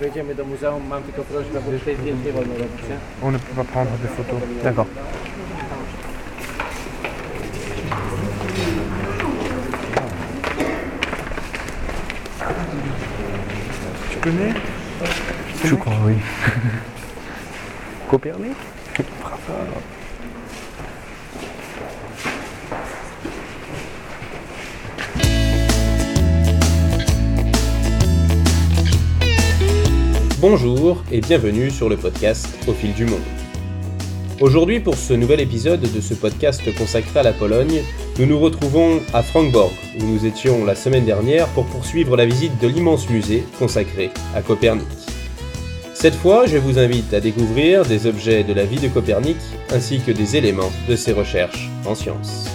Wejdziemy do muzeum, mam tylko prośbę, bo tutaj zdjęć nie wolno robić, nie? On ne peut pas prendre de photos. D'accord. Tu connais Je crois, oui. Copernic Bonjour et bienvenue sur le podcast Au fil du monde. Aujourd'hui, pour ce nouvel épisode de ce podcast consacré à la Pologne, nous nous retrouvons à Frankfurt, où nous étions la semaine dernière pour poursuivre la visite de l'immense musée consacré à Copernic. Cette fois, je vous invite à découvrir des objets de la vie de Copernic ainsi que des éléments de ses recherches en sciences.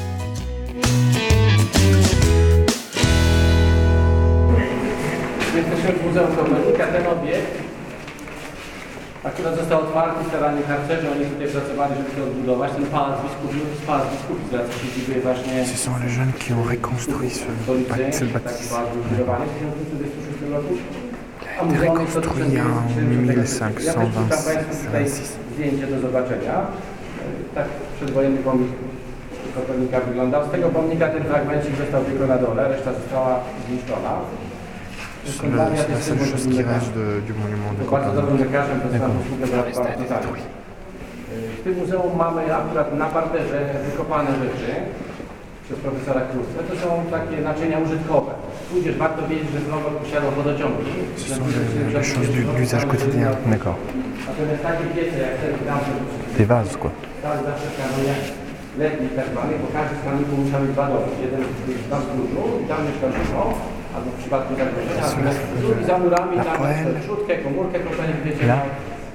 Akurat został otwarty staranie harcerzy, oni tutaj pracowali, żeby to odbudować. Ten pałac biskupi, pałac biskupi z racji siedziby właśnie Ce sont les jeunes qui ont reconstruit ce, ce 1926 roku. A été reconstruit en do tego- Ja wypuszczam Państwu tutaj 1526. zdjęcie do zobaczenia. Tak przedwojenny pomnik Kopernika wyglądał. Z tego pomnika ten fragmencik został tylko na dole, reszta została zniszczona. C'est la, seule chose qui reste de- du monument de to W tym muzeum mamy akurat na parterze wykopane rzeczy przez profesora Krusce. To są takie naczynia użytkowe. Tudzież warto wiedzieć, że Znowu posiadał wodociągi. Les choses du- d'usage quotidien. D'accord. Natomiast takie piece jak ten tam, Des vases, quoi. stały zawsze w kanonie letnich tak zwanych, bo każdy z musiał mieć dwa domy. Jeden tam w i tam mieszkał zimą, albo w przypadku zagrożenia, natomiast drugi za murami La tam poêle. trzutkę, komórkę, kopernik, wiecie, Là.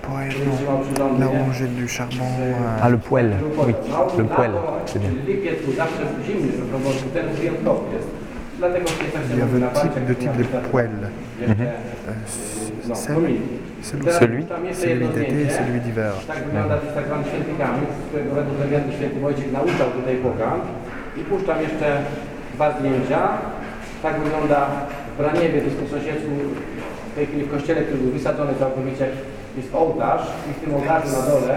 Poêle, trzymał non. przyrządy, Là où nie? on jette du charbon. euh, Ah, le poêle. Oui, le poêle. C'est bien. Czyli lipiec był zawsze zimny, że po prostu ten wyjątkowy jest. Dlatego w tej Il y a deux types, deux types de poêles. Mhm. Euh, No, celle- celui, Celui Tam jest celui jedno d'été et zdjęcie. celui d'hiver. Tak wygląda to jest tak wygląda w Braniewie, to jest po w tej chwili w kościele, który był wysadzony całkowicie, jest ołtarz i w tym ołtarzu na dole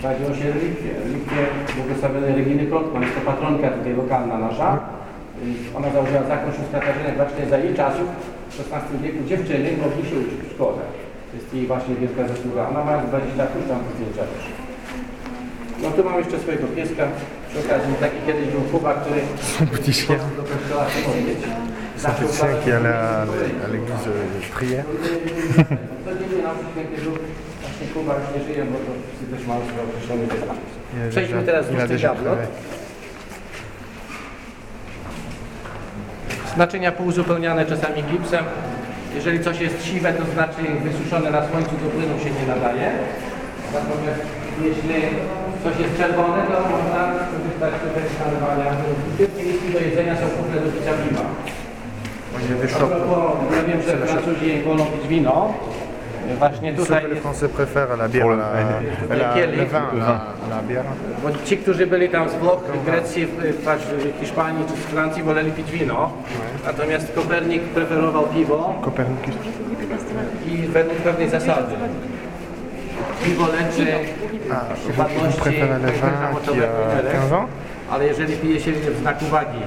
znajdują się relikwie. Relikwie błogosławionej Reginy Klotman, jest to patronka tutaj lokalna nasza. Ona założyła zakon sióstr Katarzynek właśnie za jej czasów, w XVI wieku, dziewczyny mogli się uczyć w szkole. To jest jej właśnie wielka zasługa. Ona ma 20 lat, już tam zdjęcia. No tu mam jeszcze swojego pieska. Przy okazji taki kiedyś był Kuba, który Son petit chien. do kościoła się modlić. Son petit chien qui allait à, à l'église de prière. Nam święty był właśnie Kuba już nie żyje, bo to wszyscy też mają swój określony dystans. Il a Przejdźmy déjà, teraz il a w ten déjà gablot. crevé. Naczynia półuzupełniane czasami gipsem. Jeżeli coś jest siwe, to znaczy wysuszone na słońcu, do płynu się nie nadaje. Natomiast jeśli coś jest czerwone, to można korzystać z. Wszystkie listy do jedzenia są kuchne do picia piwa. Ja wiem, że Francuzi wolą pić wino. Właśnie tutaj que les Français préfèrent la bière, à la, à la- Quel le est- vin, à la, à la bière. bo ci, którzy byli tam z Włoch, Grecji, w- w Hiszpanii czy z Francji woleli pić wino. Natomiast Kopernik preferował piwo. Copernicus. i według pewnej zasady. Piwo leczy upadłości 15 ans ale jeżeli pije się w znaku wagi,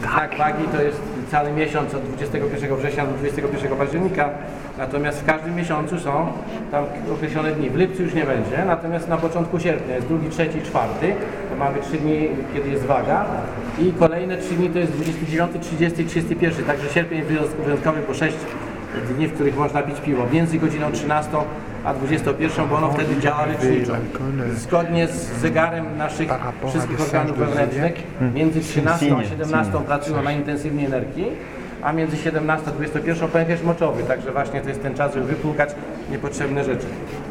znak wagi to jest cały miesiąc od 21 września do 21 października, natomiast w każdym miesiącu są tam określone dni. W lipcu już nie będzie, natomiast na początku sierpnia jest drugi, trzeci, czwarty, to mamy trzy dni, kiedy jest waga. I kolejne trzy dni to jest 29, 30, 31, także sierpień wyjątkowy, bo 6 dni, w których można pić piwo, między godziną 13 a 21, bo ono wtedy działa leczniczo. Zgodnie z zegarem naszych wszystkich organów wewnętrznych, między 13 a Sinie, 17 pracują na intensywnej energii, a między 17 a 21 pęcherz moczowy, także właśnie to jest ten czas, żeby wypłukać niepotrzebne rzeczy.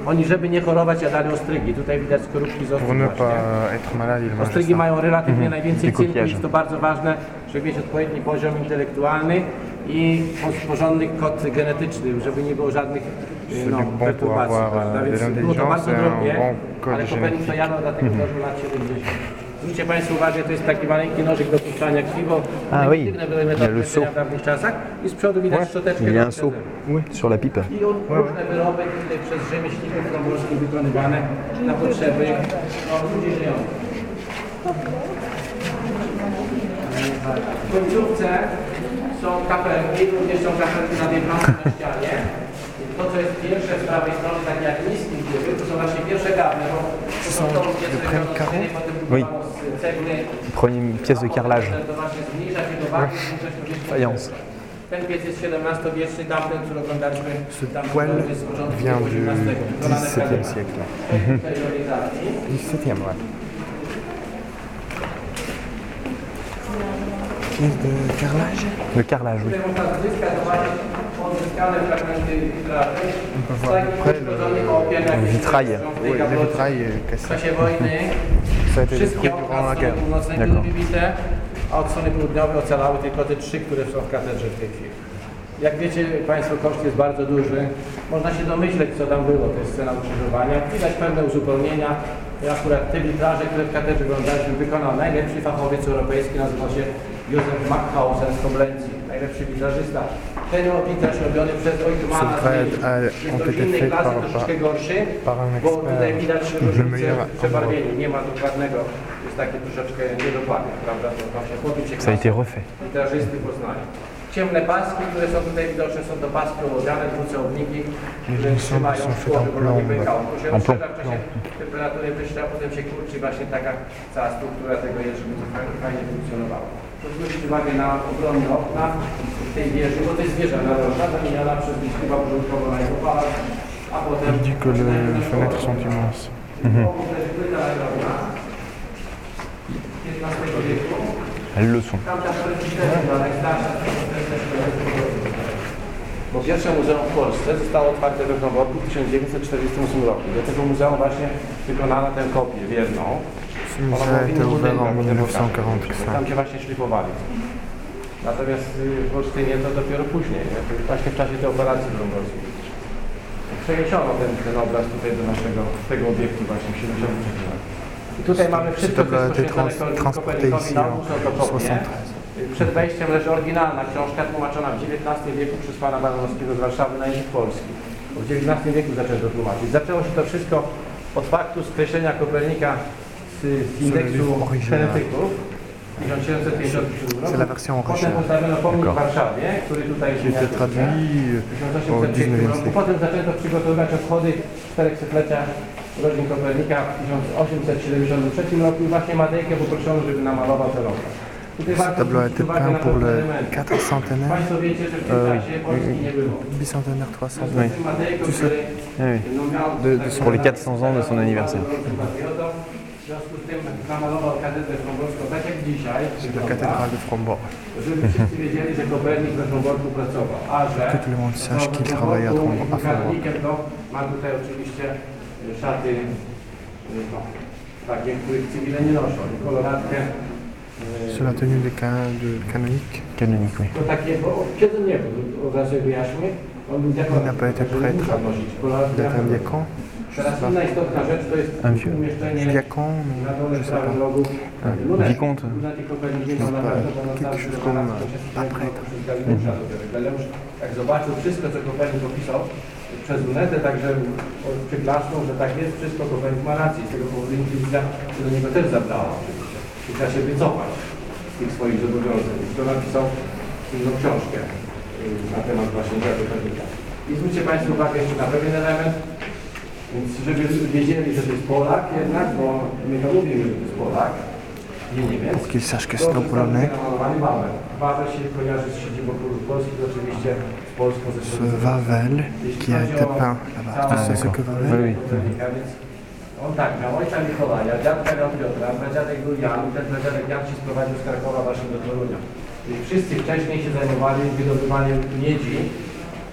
Oni, żeby nie chorować, jadali ostrygi. Tutaj widać skorupki z ostryg właśnie. Ostrygi mają relatywnie najwięcej Des cynku, jest to bardzo ważne, żeby mieć odpowiedni poziom intelektualny i porządny kod genetyczny, żeby nie było żadnych no, du bon pour avoir, euh, de było to l'intelligence bardzo et un bon code génétique. jadał dlatego dożył lat 70. Zwróćcie Państwo uwagę, to jest taki maleńki nożyk do puszczania krwi, bo A, oui. Il y a le seau. w dawnych czasach i z przodu widać szczoteczkę. Il y a un seau sur la pipe. I on, różne wyroby tutaj przez rzemieślników krągowskich wykonywane na potrzeby no, ludzi żyjących. W końcówce są kapelki, również są kapelki nawiewane na ścianie. To, co jest pierwsze z prawej strony, takie jak niski gdyby, to są właśnie pierwsze gawne, bo to są to, gdzie zrobiono z cegły, potem budowano z cegły. Prenez une pièce de carrelage. To właśnie zmniejsza się do wagi, zmniejsza się do wierzchni. Faïence. Ten piec jest XVII-wieczny, tamten, który oglądaliśmy, Ce tam poêle jest z początku vient du XVIII, wykonane w XVIIe Kalifornii. siècle. Tej rywalizacji. XVIIe, ouais. Pièce de carrelage Le carrelage, oui. Tutaj można zyskać zobaczyć odzyskane fragmenty witraży. peut voir à peu près le- vitrail. Oui, le vitrail cassé. czasie wojny Ça a été détruit durant la guerre. D'accord. wybite, a od strony południowej ocalały tylko te trzy, które są w katedrze w tej chwili. Jak wiecie Państwo, koszt jest bardzo duży. Można się domyśleć, co tam było. To jest scena ukrzyżowania. Widać pewne uzupełnienia. Akurat te witraże, które w katedrze oglądaliśmy, wykonał najlepszy fachowiec europejski, nazywa się Józef Mackhausen z Koblencji. Najlepszy witrażysta. Ten witraż robiony przez Oitmana z Jest été innej klasy, troszeczkę gorszy, bo tutaj widać różnicę w przebarwieniu. Nie ma dokładnego, jest takie troszeczkę niedokładne, prawda? To się chłopiec. Gitarzysty Poznania. Ciemne paski, które są tutaj widoczne, są to paski ołowiane, dwucełowniki, które trzymają są szkło, żeby nie pękało. To się En plomb. rozszerza w czasie temperatury wyższej, a potem się kurczy właśnie taka cała struktura tego jest, żeby to fajnie, fajnie funkcjonowało. To zwrócić uwagę na obronne okna w tej wieży, bo to jest wieża narożna, zamieniona przez biskupa początkowo na jego pałac, a potem... Il dit que le- les fenêtres sont immenses. Wieku. Elles le sont. Bo pierwsze muzeum w Polsce zostało otwarte we Wrocławiu w 1948 roku. Do tego muzeum właśnie wykonano tę kopię wierną. Się. 1945. Tam się właśnie szlifowali. Natomiast y, w Olsztynie to dopiero później, właśnie w czasie tej operacji brązowskiej. Przeniesiono ten, ten obraz tutaj do naszego tego obiektu właśnie w 73 roku. I tutaj mamy wszystko, co jest poświęcone Kopernikowi ici na en ósmą to kopie. 73. Przed wejściem leży oryginalna książka tłumaczona w XIX wieku przez pana Baranowskiego z Warszawy na język polski. W XIX wieku zaczęto tłumaczyć. Zaczęło się to wszystko od faktu skreślenia Kopernika z, indeksu original. genetyków w 1757 roku. C'est la version Potem originale. postawiono pomnik w D'accord. Warszawie, który tutaj Qui était traduit w euh, au 1803 XIX roku. siècle. Potem zaczęto przygotowywać obchody 400-lecia urodzin Kopernika w 1873 roku i właśnie Madejkę poproszono, żeby namalował ten obraz. Tutaj Ce warto tableau a zwrócić été uwagę peint na pour pewne le elementy. 400 centenaire, Państwo wiecie, że w tym Euh, oui. czasie Polski nie było. bicentenaire, 300 W oui. tym Madejko, Tu sais, który Ah oui. no, miał De- de taki pour les 400 ans de son anniversaire. W związku z tym namalował katedrę Frągowską tak jak dzisiaj. de la wygląda, cathédrale de Fromborg. Żeby wszyscy wiedzieli, że Kopernik we Frągorku pracował. A że Que tout le monde sache qu'il travaille à Fromborg. to ma tutaj oczywiście y, szaty y, no, takie, których cywile nie noszą. i Koloratkę. y, C'est la tenue des can de canonique. Oui. Il n'a pas été prêtre. musiał nosić Il koloratkę. est un diacon. Teraz inna istotna rzecz to jest umieszczenie na dole je w sais prawym pas. rogu lunetu. Vicomte. Lunetu Kopernikiem No na pewno, bo na euh, to się prêtre. przez Galileusza. Galileusz, jak zobaczył wszystko, co Kopernik opisał przez lunetę, także przyklasnął, że tak jest, wszystko Kopernik ma rację. Z tego powodu Inkwizycja się do niego też zabrała oczywiście. I trzeba się wycofać z tych swoich zobowiązań. I to napisał inną książkę y, na temat właśnie Kopernika. I zwróćcie Państwo uwagę jeszcze na pewien element, więc żeby wiedzieli, że to jest Polak jednak, bo my to mówimy, że to jest Polak, nie Niemiec. Został Polonais. namalowany Wawel. Wawel się kojarzy z siedzibą królów polskich, oczywiście z Polską ze Ce Wawel qui a été peint là-bas. Tu sais ce que Oui, Wawel oui. Więc On tak, miał ojca Mikołaja, dziadka Jan Piotra, pradziadek był Jan, ten pradziadek Jan się sprowadził z Krakowa właśnie do Torunia. Wszyscy wcześniej się zajmowali wydobywaniem miedzi,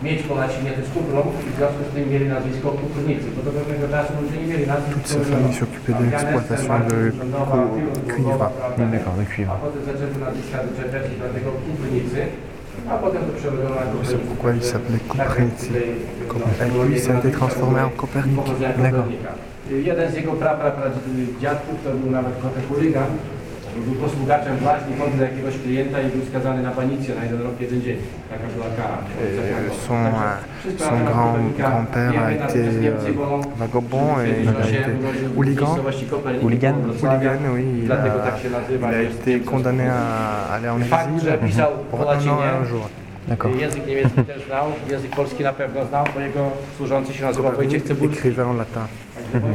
miedź Polaci nie z kuprą i w związku z tym mieli nazwisko Kuprnicy, bo do pewnego czasu ludzie nie mieli nazwisk. Toute sa famille s'occupait de l'exploitation de cu- cuivre. Mm, D'accord, de A cuivre. potem zaczęły nazwiska doczepiać i dlatego Kuprnicy. A potem to przerobiono na Je sais pourquoi il s'appelait Copernici. Et lui, ça a été transformé en Copernic. D'accord. Jeden z jego prapradziadków to był nawet trochę chuligan. Był posługaczem właśnie chodził do jakiegoś klienta i był skazany na panicję na jeden rok, jeden dzień. Taka była kara. Et son, euh, son grand, grand-père a été euh, vagabond et il a été hooligan. Hooligan Hooligan, oui. Il Dlatego a, il été condamné à aller en exil pour un an et łacinie, un jour. D'accord. język niemiecki też znał, język polski na pewno znał, bo jego służący się nazywał Wojciech Copernic Cybulski. écrivait en latin.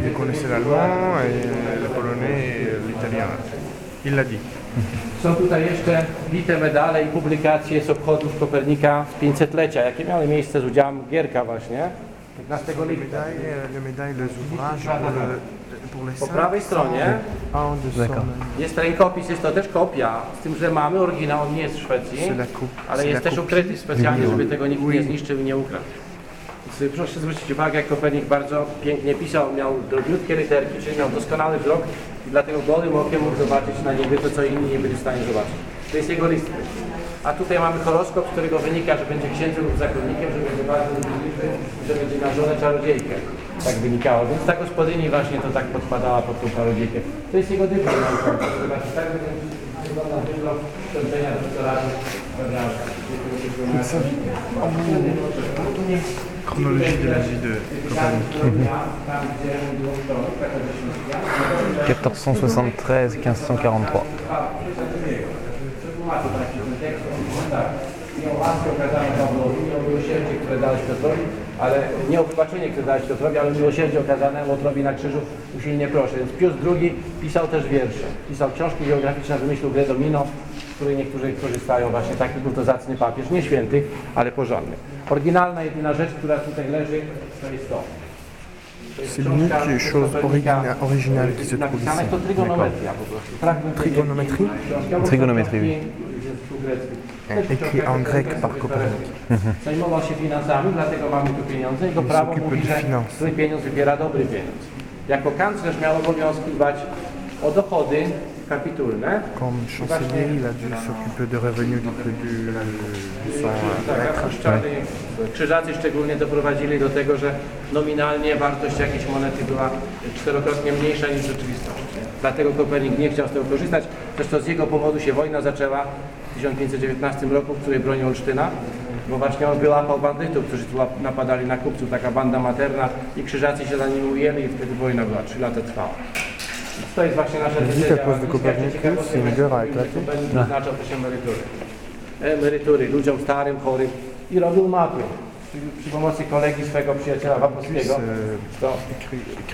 Il connaissait l'allemand le polonais et l'italien. Są tutaj jeszcze bite medale i publikacje z obchodów Kopernika z 500-lecia, jakie miały miejsce z udziałem Gierka właśnie. 15 Les lipca. les Po prawej stronie jest rękopis, jest to też kopia, z tym, że mamy oryginał, on nie jest z Szwecji, ale jest też ukryty specjalnie, żeby tego nikt nie zniszczył i nie ukradł. Więc proszę zwrócić uwagę, jak Kopernik bardzo pięknie pisał, miał drobniutkie literki, czyli miał doskonały wzrok i dlatego gołym okiem mógł zobaczyć na niebie to, co inni nie byli w stanie zobaczyć. To jest jego list. A tutaj mamy horoskop, z którego wynika, że będzie księdzem lub zakonnikiem, że będzie bardzo liczby, że będzie na żonę czarodziejkę. Tak wynikało. Więc ta gospodyni właśnie to tak podpadała pod tą czarodziejkę. To jest jego dyplom tak będzie wyglądał dyplom doktoratu. Chronologie de la vie de Copernic. 1473-1543. Miał łaskę okazaną Pawłowi, miał miłosierdzie, które ale nie o wybaczenie, które dałeś Piotrowi, ale miłosierdzie okazane Łotrowi na krzyżu usilnie proszę. Więc Pius II pisał też wiersze. Pisał książki geograficzne, wymyślił grę domino, z której niektórzy korzystają właśnie. Taki był to zacny papież, nie święty, ale porządny. Oryginalna jedyna rzecz, która tutaj leży, to jest to. C'est l'unique chose origina- originale qui se trouve ici. książki, Trigonometrie, oui. Écrit en grec par Copernic. Zajmował się finansami, dlatego mamy tu pieniądze. Jego Il prawo s'occupe mówi, de że finances. zły pieniądz wybiera dobry pieniądz. Jako kanclerz miał obowiązki dbać o dochody Comme chancelier, il a dû s'occuper de revenus du, du, de son Tak, maître. Auszczany, Krzyżacy szczególnie doprowadzili do tego, że nominalnie wartość jakiejś monety była czterokrotnie mniejsza niż w rzeczywistości. Dlatego Kopernik nie chciał z tego korzystać. Zresztą z jego powodu się wojna zaczęła w 1519 roku, w której bronił Olsztyna, bo właśnie on wyłapał bandytów, którzy napadali na kupców, taka banda materna i krzyżacy się za nimi ujęli i wtedy wojna była, trzy lata trwała. To jest właśnie nasza decyzja. po prostu Kopernikus, Ciekawostka, Singer, że Eklaty. Kopernik wyznaczał też emerytury emerytury ludziom starym, chorym i robił mapy. Przy pomocy kolegi swego przyjaciela Wapowskiego. Euh, To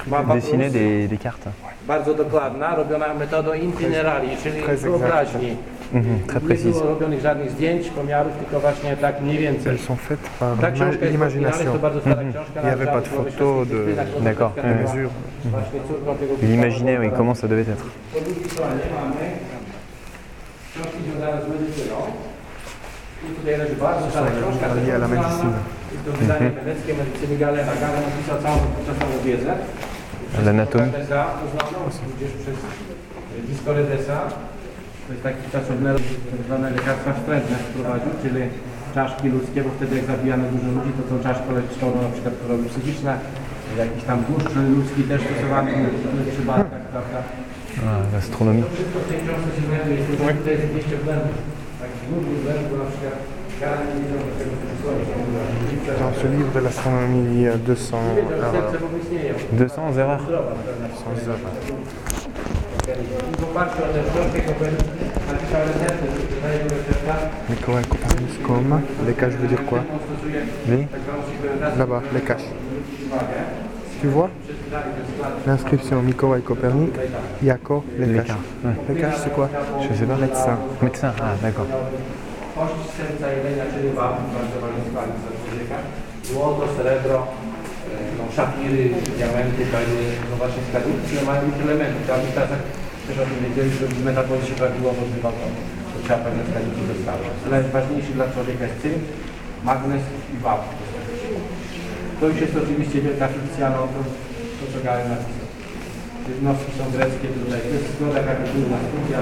mapa Dessiner des, des cartes. bardzo dokładna, robiona metodą itineralii, czyli wyobraźni. Mhm, très Nie précise. było robionych żadnych zdjęć, pomiarów, tylko właśnie tak mniej więcej. elles sont faites par Ta ma- książka jest oryginalna, jest l'imagination. to bardzo stara książka. Il n'y avait pas de photo, de, D'accord. de mesure. Właśnie córką tego Il imaginait oui, comment ça devait être. Po drugiej stronie mamy książki związane z medycyną. I tutaj leży bardzo stara książka. liées à la médecine. Jest to wydanie weneckie medycyny Galena. Galen napisał całą dotychczasową wiedzę. L'anatomie. Hipokratesa, uznaną tudzież przez Discoredesa. To jest taki czasowne, tak zwane lekarstwa wstrętne wprowadził, czyli czaszki ludzkie, bo wtedy jak zabijano dużo ludzi, to tą czaszkę leczono na przykład choroby psychiczne, jakiś tam tłuszcz ludzki też stosowany w przypadkach, prawda? Ah, L'astronomie. Wszystko w tej książce się znajduje, jest to jest 200 błędów. Tak, z nurtu błędów na przykład. Dans ce livre de l'astronomie, il y a 200 Nie wiedział, że erreurs. serce w ogóle istnieje. 200 erreurs. Sans erreurs. I w oparciu o tę książkę Kopernik napisał receptę, że daje do recepta. Mikołaj Copernicum, les caches veut dire quoi On stosuje Oui. tak zwaną sekweryzację Là-bas, les caches. uwagę. Tu vois Przeczytali ten skład L'inscription Mikołaj Copernic, Jako, les Les caches. caches, ouais. Les caches, c'est quoi Je sais pas. Médecin. Médecin, ah d'accord. kość serca jelenia, czyli wapń, bardzo ważny składnik dla człowieka. Złoto, srebro, e, no, szafiry, diamenty, perły, to właśnie składniki, które mają ich elementy. W tamtych czasach też o tym wiedzieli, że metabolizm się prawidłowo odbywał, to, to trzeba pewne składniki dostawać. Ale ważniejszy dla człowieka jest cynk, magnez i wapń. To już jest oczywiście wielka fikcja, no to, to co Galen napisał. Jednostki są greckie tutaj. To jest zgoda kapitułna studia,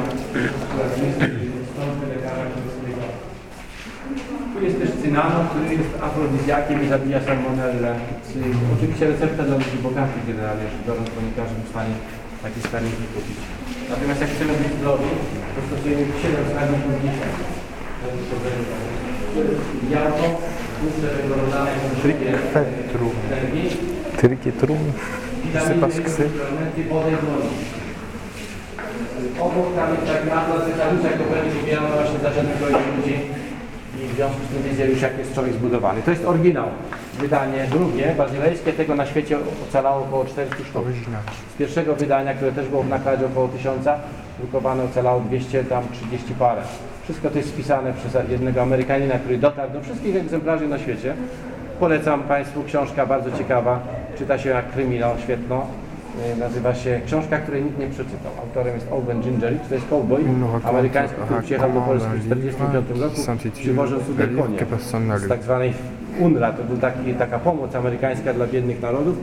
która jest stąd lekarza greckiego. Tu jest też cynanon, który jest afrodyzjakiem i zabija salmonellę. Oczywiście recepta dla ludzi bogatych generalnie, że biorąc, bo nie każdy w stanie taki składnik kupić. Natomiast jak chcemy być zdrowi, to stosujemy 7 składników dzisiaj. Trik et trou. sais pas ce que c'est. Obok tam jest taki atlas detaliczny, jak Kopernik wybierano właśnie dla żadnego ludzi i w związku z tym wizja już jak jest człowiek zbudowany. To jest oryginał. Wydanie drugie, bazylejskie, tego na świecie ocalało około 400 sztuk. Z pierwszego wydania, które też było w nakładzie około 1000, drukowane ocalało 200, tam 30 parę. Wszystko to jest spisane przez jednego Amerykanina, który dotarł do wszystkich egzemplarzy na świecie. Polecam Państwu, książka bardzo ciekawa, czyta się jak kryminał, świetno. Y, Nazywa się książka, której nikt nie przeczytał. Autorem jest Owen Gingerich, to jest cowboy raconte amerykański, który przyjechał do Polski w raconte un 1945 livre roku, przywożąc tutaj konie z tak zwanej UNRWA, to był taki, taka pomoc amerykańska dla biednych narodów.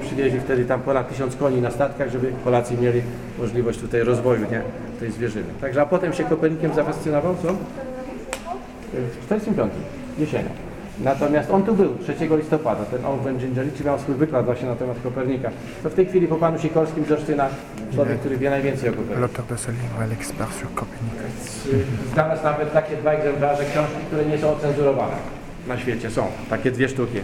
Przywieźli wtedy tam ponad tysiąc koni na statkach, żeby Polacy mieli możliwość tutaj rozwoju nie, tej zwierzyny. Także, a potem się Kopernikiem zafascynował, co? W 45 jesienią. Natomiast on tu był 3 listopada, ten Owen Gingerich miał swój wykład właśnie na temat Kopernika. To w tej chwili po panu Sikorskim z Olsztyna człowiek, który wie najwięcej o Koperniku. Znalazł nawet takie dwa egzemplarze książki, które nie są ocenzurowane na świecie. Są takie dwie sztuki.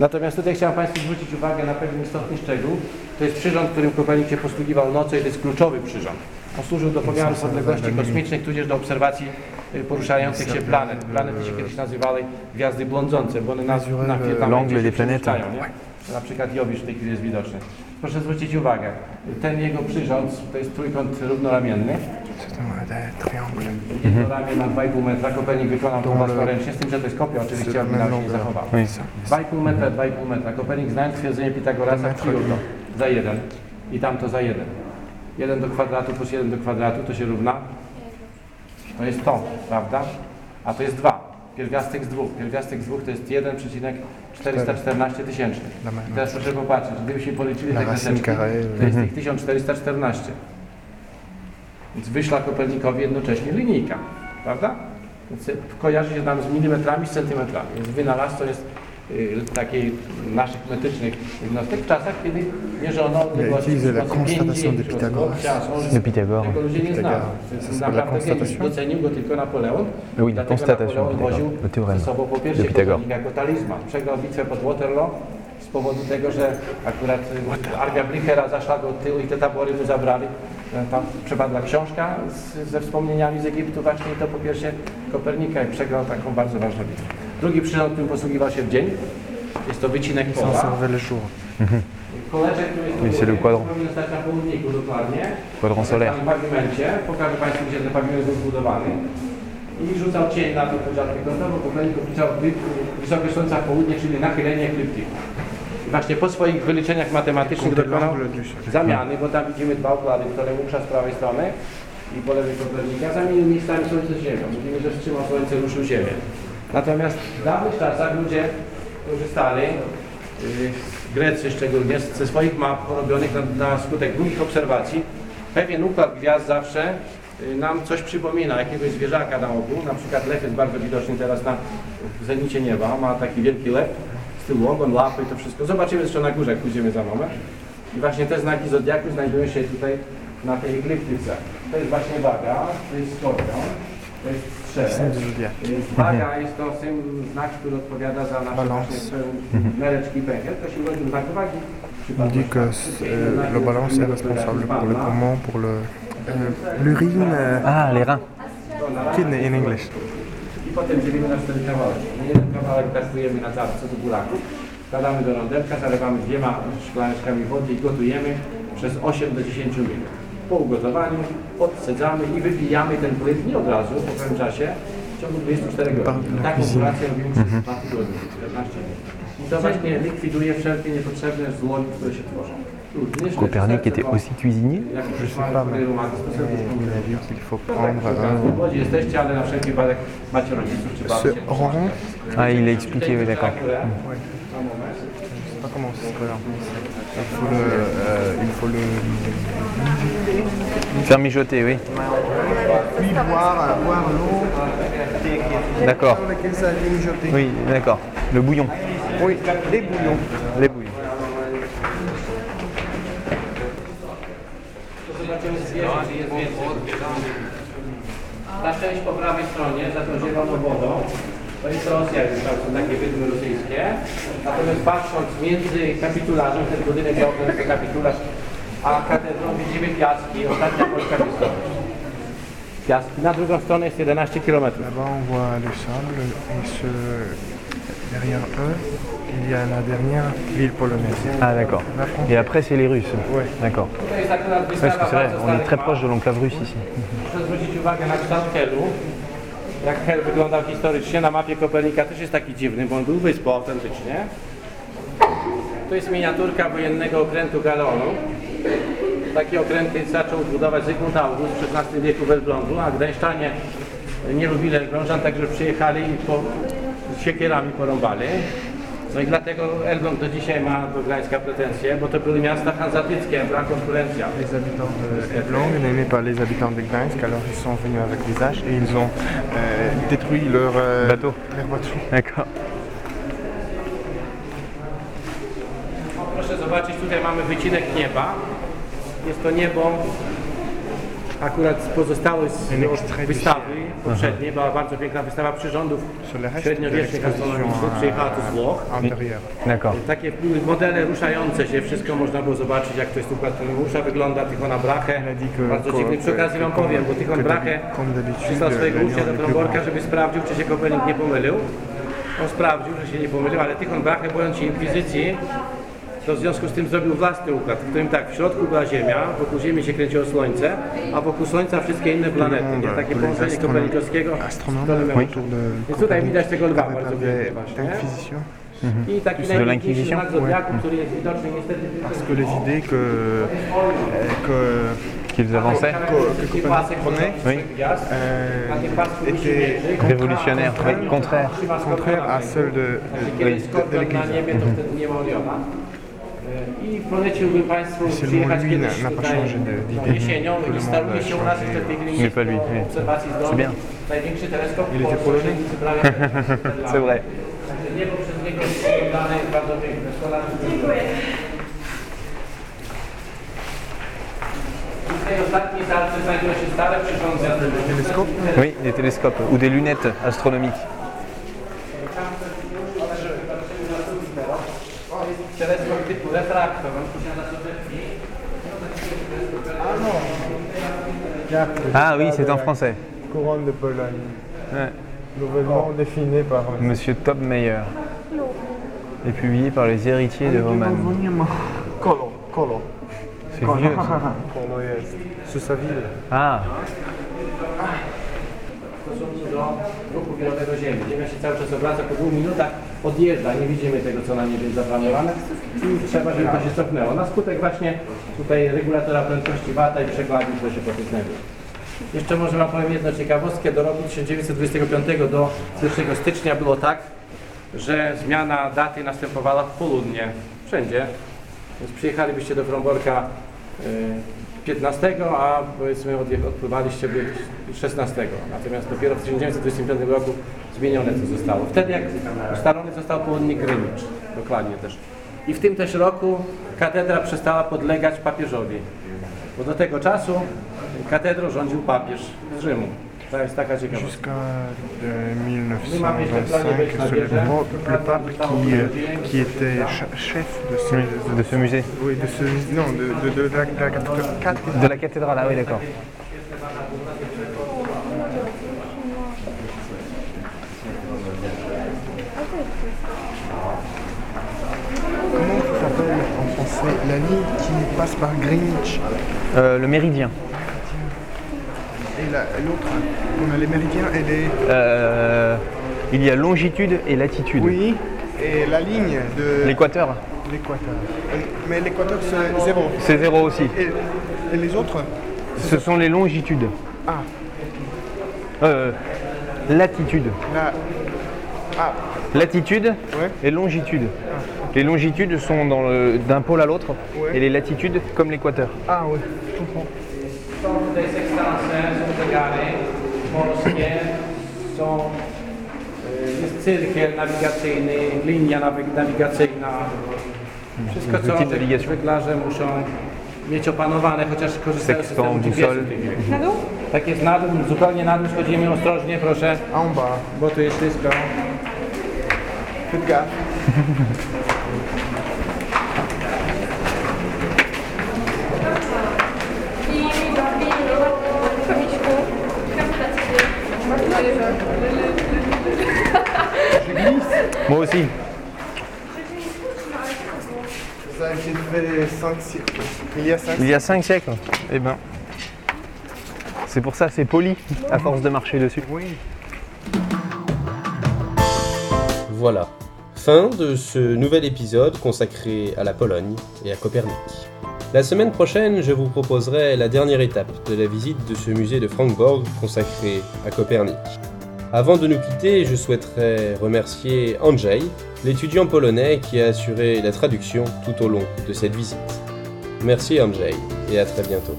Natomiast tutaj chciałem Państwu zwrócić uwagę na pewien istotny szczegół. To jest przyrząd, którym Kopernik się posługiwał nocą i to jest kluczowy przyrząd. On służył do pomiaru odległości kosmicznych, tudzież do obserwacji y, poruszających się planet. Planety się kiedyś nazywały gwiazdy blądzące, bo one na, na L'angle des planètes. nie? Na przykład Jowisz w tej chwili jest widoczny. Proszę zwrócić uwagę, ten jego przyrząd to jest trójkąt równoramienny. Triangles. Jedno ramię na 2,5 metra, Kopernik wykonał to własnoręcznie, z tym, że to jest kopia oczywiście oryginalnie nie zachował. Oui. 2,5 metra, 2,5 metra. Kopernik znając twierdzenie Pitagorasa przyjął to za jeden i tamto za jeden. 1 do kwadratu plus 1 do kwadratu to się równa. To jest to, prawda? A to jest 2. Pierwiastek z dwóch. Pierwiastek z dwóch to jest 1,414 tysięcznych. I teraz proszę popatrzeć, gdybyśmy policzyli te kreseczki, to jest ich 1414. Więc wyszła Kopernikowi jednocześnie linijka, prawda? Więc kojarzy się nam z milimetrami, z centymetrami. Więc wynalazcą jest takiej naszych metrycznych jednostek w czasach, kiedy mierzono odległości w sposób constatation de pięć, Pythagore. De la naprawdę? Docenił go tylko Napoleon. Oui, la Dlatego constatation Napoleon de Pythagore, woził ze sobą po de pierwsze jako talizman. Przegrał bitwę pod Waterloo z powodu tego, że akurat y, armia Blichera zaszła do tyłu i te tabory mu zabrali. E, Tam przepadła książka z, ze wspomnieniami z Egiptu właśnie i to po pierwsze Kopernika i przegrał taką bardzo ważną bitwę. Drugi przyrząd, którym posługiwał się w dzień, jest to wycinek pola. jour. Koleżek, który jest Oui, powinien stać na południku dokładnie. Quadrant solaire. Na pawimencie. Pokażę Państwu, gdzie ten pawiment był zbudowany. I rzucał cień na tą podziałkę kątową. Kopernik opisał wy- wysokość Słońca w południe, czyli nachylenie ekliptyku. I właśnie po swoich wyliczeniach matematycznych dokonał zamiany, bo tam widzimy dwa układy, Ptolemeusza z prawej strony i po lewej Kopernika. Zamienił miejscami Słońce z Ziemią. Mówimy, że wstrzymał Słońce, ruszył Ziemię. Natomiast w dawnych czasach ludzie korzystali y, Grecy szczególnie, ze swoich map porobionych na, na skutek długich obserwacji, pewien układ gwiazd zawsze y, nam coś przypomina, jakiegoś zwierzaka na oku. Na przykład lew jest bardzo widoczny teraz na zenicie nieba, ma taki wielki lew, z tyłu ogon, lapy, to wszystko. Zobaczymy zresztą na górze, pójdziemy za moment. I właśnie te znaki zodiaku znajdują się tutaj na tej ekliptyce. To jest właśnie waga, to jest skorpion, to jest strzelec. Jest to znak, który odpowiada za nasze. To się. On dit que euh, le balance est responsable pour le poumon, pour le euh, l'urine, euh, Ah, les reins. kidney in English. I potem dzielimy na cztery kawałki. Jeden kawałek testujemy na czapce do buraku. Wkładamy do rondelka, zalewamy dwiema szklaneczkami wody i gotujemy przez 8 do 10 minut. Po ugotowaniu odsadzamy i wypijamy ten płyn nie od razu, po pewnym czasie, w ciągu 24 godzin. Taką operację robimy przez 2 tygodnie, 14 dni. I to właśnie likwiduje wszelkie niepotrzebne złoń, które się tworzą. Również Copernic serce était ma- aussi cuisinier jak Je sais mamy pas, chory mais reumatyzm, to sobie il a dit qu'il faut no tak, prendre przy okazji, w un, Łodzi jesteście, ale na wszelki wypadek macie rodziców czy ce babcie. rond, Ah, il a expliqué, oui, d'accord. je sais pas comment ça se fait en français. Il faut le, euh, il faut le Faire mijoter, oui. puis boire, boire l'eau D'accord. Dans lequel ça a été mijoté. Oui, d'accord. Le bouillon. Oui, les bouillons. Les bouillons. To zobaczymy zwierzę, czy jest więcej. Ta część po prawej stronie, za tą zieloną wodą, to jest Rosja, są takie wydmy rosyjskie. Natomiast patrząc między kapitularzem, ten budynek miał ten kapitularz, a katedrą widzimy piaski, ostatnia polska miejscowość. Piaski. Na drugą stronę jest 11 km. Là-bas, on voit et ce... derrière eux, il y a la dernière ville polonaise. Ah, d'accord. Et après, c'est les Russes. Ouais. D'accord. To jest akurat Parce que c'est vrai, on est très proche de l'enclave russe ici. Proszę zwrócić uwagę na kształt Helu. Jak Hel wyglądał historycznie na mapie Kopernika też jest taki dziwny, bo on był wyspą autentycznie. To jest miniaturka wojennego okrętu Galonu. Takie okręty zaczął budować Zygmunt August w XVI wieku w Elblągu, a gdańszczanie nie lubili Elblążan, także przyjechali i po, siekierami porąbali. No i dlatego Elbląg do dzisiaj ma do Gdańska pretensje, bo to były miasta hanzatyckie, była konkurencja. Les habitants de Elbląg, n'aimaient pas les habitants de Gdańsk, alors ils sont venus avec des haches et ils ont euh, détruit leur, euh, Bateau. leur bateau. D'accord. Proszę zobaczyć, tutaj mamy wycinek nieba. Jest to niebo akurat pozostałe z wystawy poprzedniej. Była bardzo piękna wystawa przyrządów średniowiecznych astronomicznych. Przyjechała tu z Włoch. Takie modele ruszające się, wszystko można było zobaczyć, jak to jest układ Toniusza wygląda, Tychona Brache. Bardzo dziwny. Przy okazji wam powiem, bo Tychon Brache przysłał swojego ucznia do Blanc. żeby sprawdził, czy się Kopernik nie pomylił. On sprawdził, że się nie pomylił, ale Tychon Brache, bojąc się inkwizycji, to w związku z tym zrobił własny układ, w którym tak, w środku była Ziemia, wokół Ziemi się kręciło Słońce, a wokół Słońca wszystkie inne planety. Nie? Takie Les połączenie astronomes- Kopernikowskiego z astronomes Ptolemeuszem. autour de Więc tutaj Copernic widać tego lwa avaient bardzo parlé pięknie właśnie. d'Inquisition. I taki de najpiękniejszy l'Inquisition? znak Zodiaku, który jest widoczny niestety Parce que les idées que, euh, que Qu'ils avançaient. Taki pasek prenait, Oui. gwiazd, na tym pasku wisi mieczyk. Révolutionnaire, oui, contraire. Trzyma contraire à skorpiona. celle de, Kiedy de, jest de, skorpion na l'Église. I poleciłbym Państwu Seulement przyjechać lui kiedyś n'a- n'a pas tutaj changé de- d'idée. jesienią Tout le i monde staruje a się u nas changé. jeszcze w tej chwili Mais pas lui, do oui. obserwacji z C'est domu. bien. Największy teleskop w Il était Polsce, polonais? średnicy prawie C'est vrai. Także niebo przez niego jest oglądane jest bardzo piękne. Dziękuję. I w tej ostatniej salce znajdują się stare przyrządy astronomiczne. Oui, des télescopes ou des lunettes astronomiques. Soczewki. Ah oui, c'est en français. Couronne de Pologne, Ouais. nouvellement définie par Monsieur Top Meyer. Et publié par les héritiers de Roman. Kolo, Kolo. C'est vieux. jest. Susaville. Ah, W stosunku do ruchu wielowego Ziemi. Ziemia się cały czas obraca, po dwóch minutach odjeżdża, nie widzimy tego, co na niebie jest zaplanowane i trzeba, żeby to się cofnęło. Na skutek właśnie tutaj regulatora prędkości wata i przekładni, które się po tym znajdują. Jeszcze może Wam powiem jedną ciekawostkę. Do roku 1925 do 1 stycznia było tak, że zmiana daty następowała w południe. Wszędzie. Więc przyjechalibyście do Fromborka y, 15, a powiedzmy odpływaliście by 16. Natomiast dopiero w 1925 roku zmienione to zostało. Wtedy jak ustalony został południk Greenwich. Dokładnie też. I w tym też roku katedra przestała podlegać papieżowi. Bo do tego czasu katedrą rządził papież z Rzymu. To jest taka ciekawostka. Jusqu'à euh, 1925, c'est le, pape qui, euh, qui était chef de ce, de ce musée. oui, de ce, non, de, de, de la, de la cathédrale. De la cathédrale, ah oui, d'accord. La ligne qui passe par Greenwich. Euh, le méridien. Et la- l'autre, on a les méridiens et les... Euh, il y a longitude et latitude. Oui, et la ligne de L'équateur, l'équateur. Mais l'équateur c'est zéro. c'est zéro aussi. Et, et les autres Ce sont les longitudes. Ah, Euh, latitude. la... Ah, Latitude Ouais. et longitude. Les longitudes sont dans le- d'un pôle à l'autre Ouais. et les latitudes comme l'équateur. ah oui, je comprends. Są tutaj sekstansy, są zegary polskie, są są, y, jest cyrkiel nawigacyjny, linia nawi- nawigacyjna. Wszystko, Les co outils de żeg- navigation. żeglarze muszą mieć opanowane, chociaż korzystają z systemu Sextant, GPS-u. boussole. tych. Na dół? Tak jest na dół, zupełnie na dół schodzimy ostrożnie, proszę, En bas. bo tu jest wszystko. Faites gaffe. Moi aussi. Ça, j'ai fait 5 siècles. Il y a 5 Il y a 5 siècles. Eh ben. C'est pour ça, c'est poli, à force de marcher dessus. Oui. Voilà, fin de ce nouvel épisode consacré à la Pologne et à Copernic. La semaine prochaine, je vous proposerai la dernière étape de la visite de ce musée de Frankfurt consacré à Copernic. Avant de nous quitter, je souhaiterais remercier Andrzej, l'étudiant polonais qui a assuré la traduction tout au long de cette visite. Merci Andrzej et à très bientôt.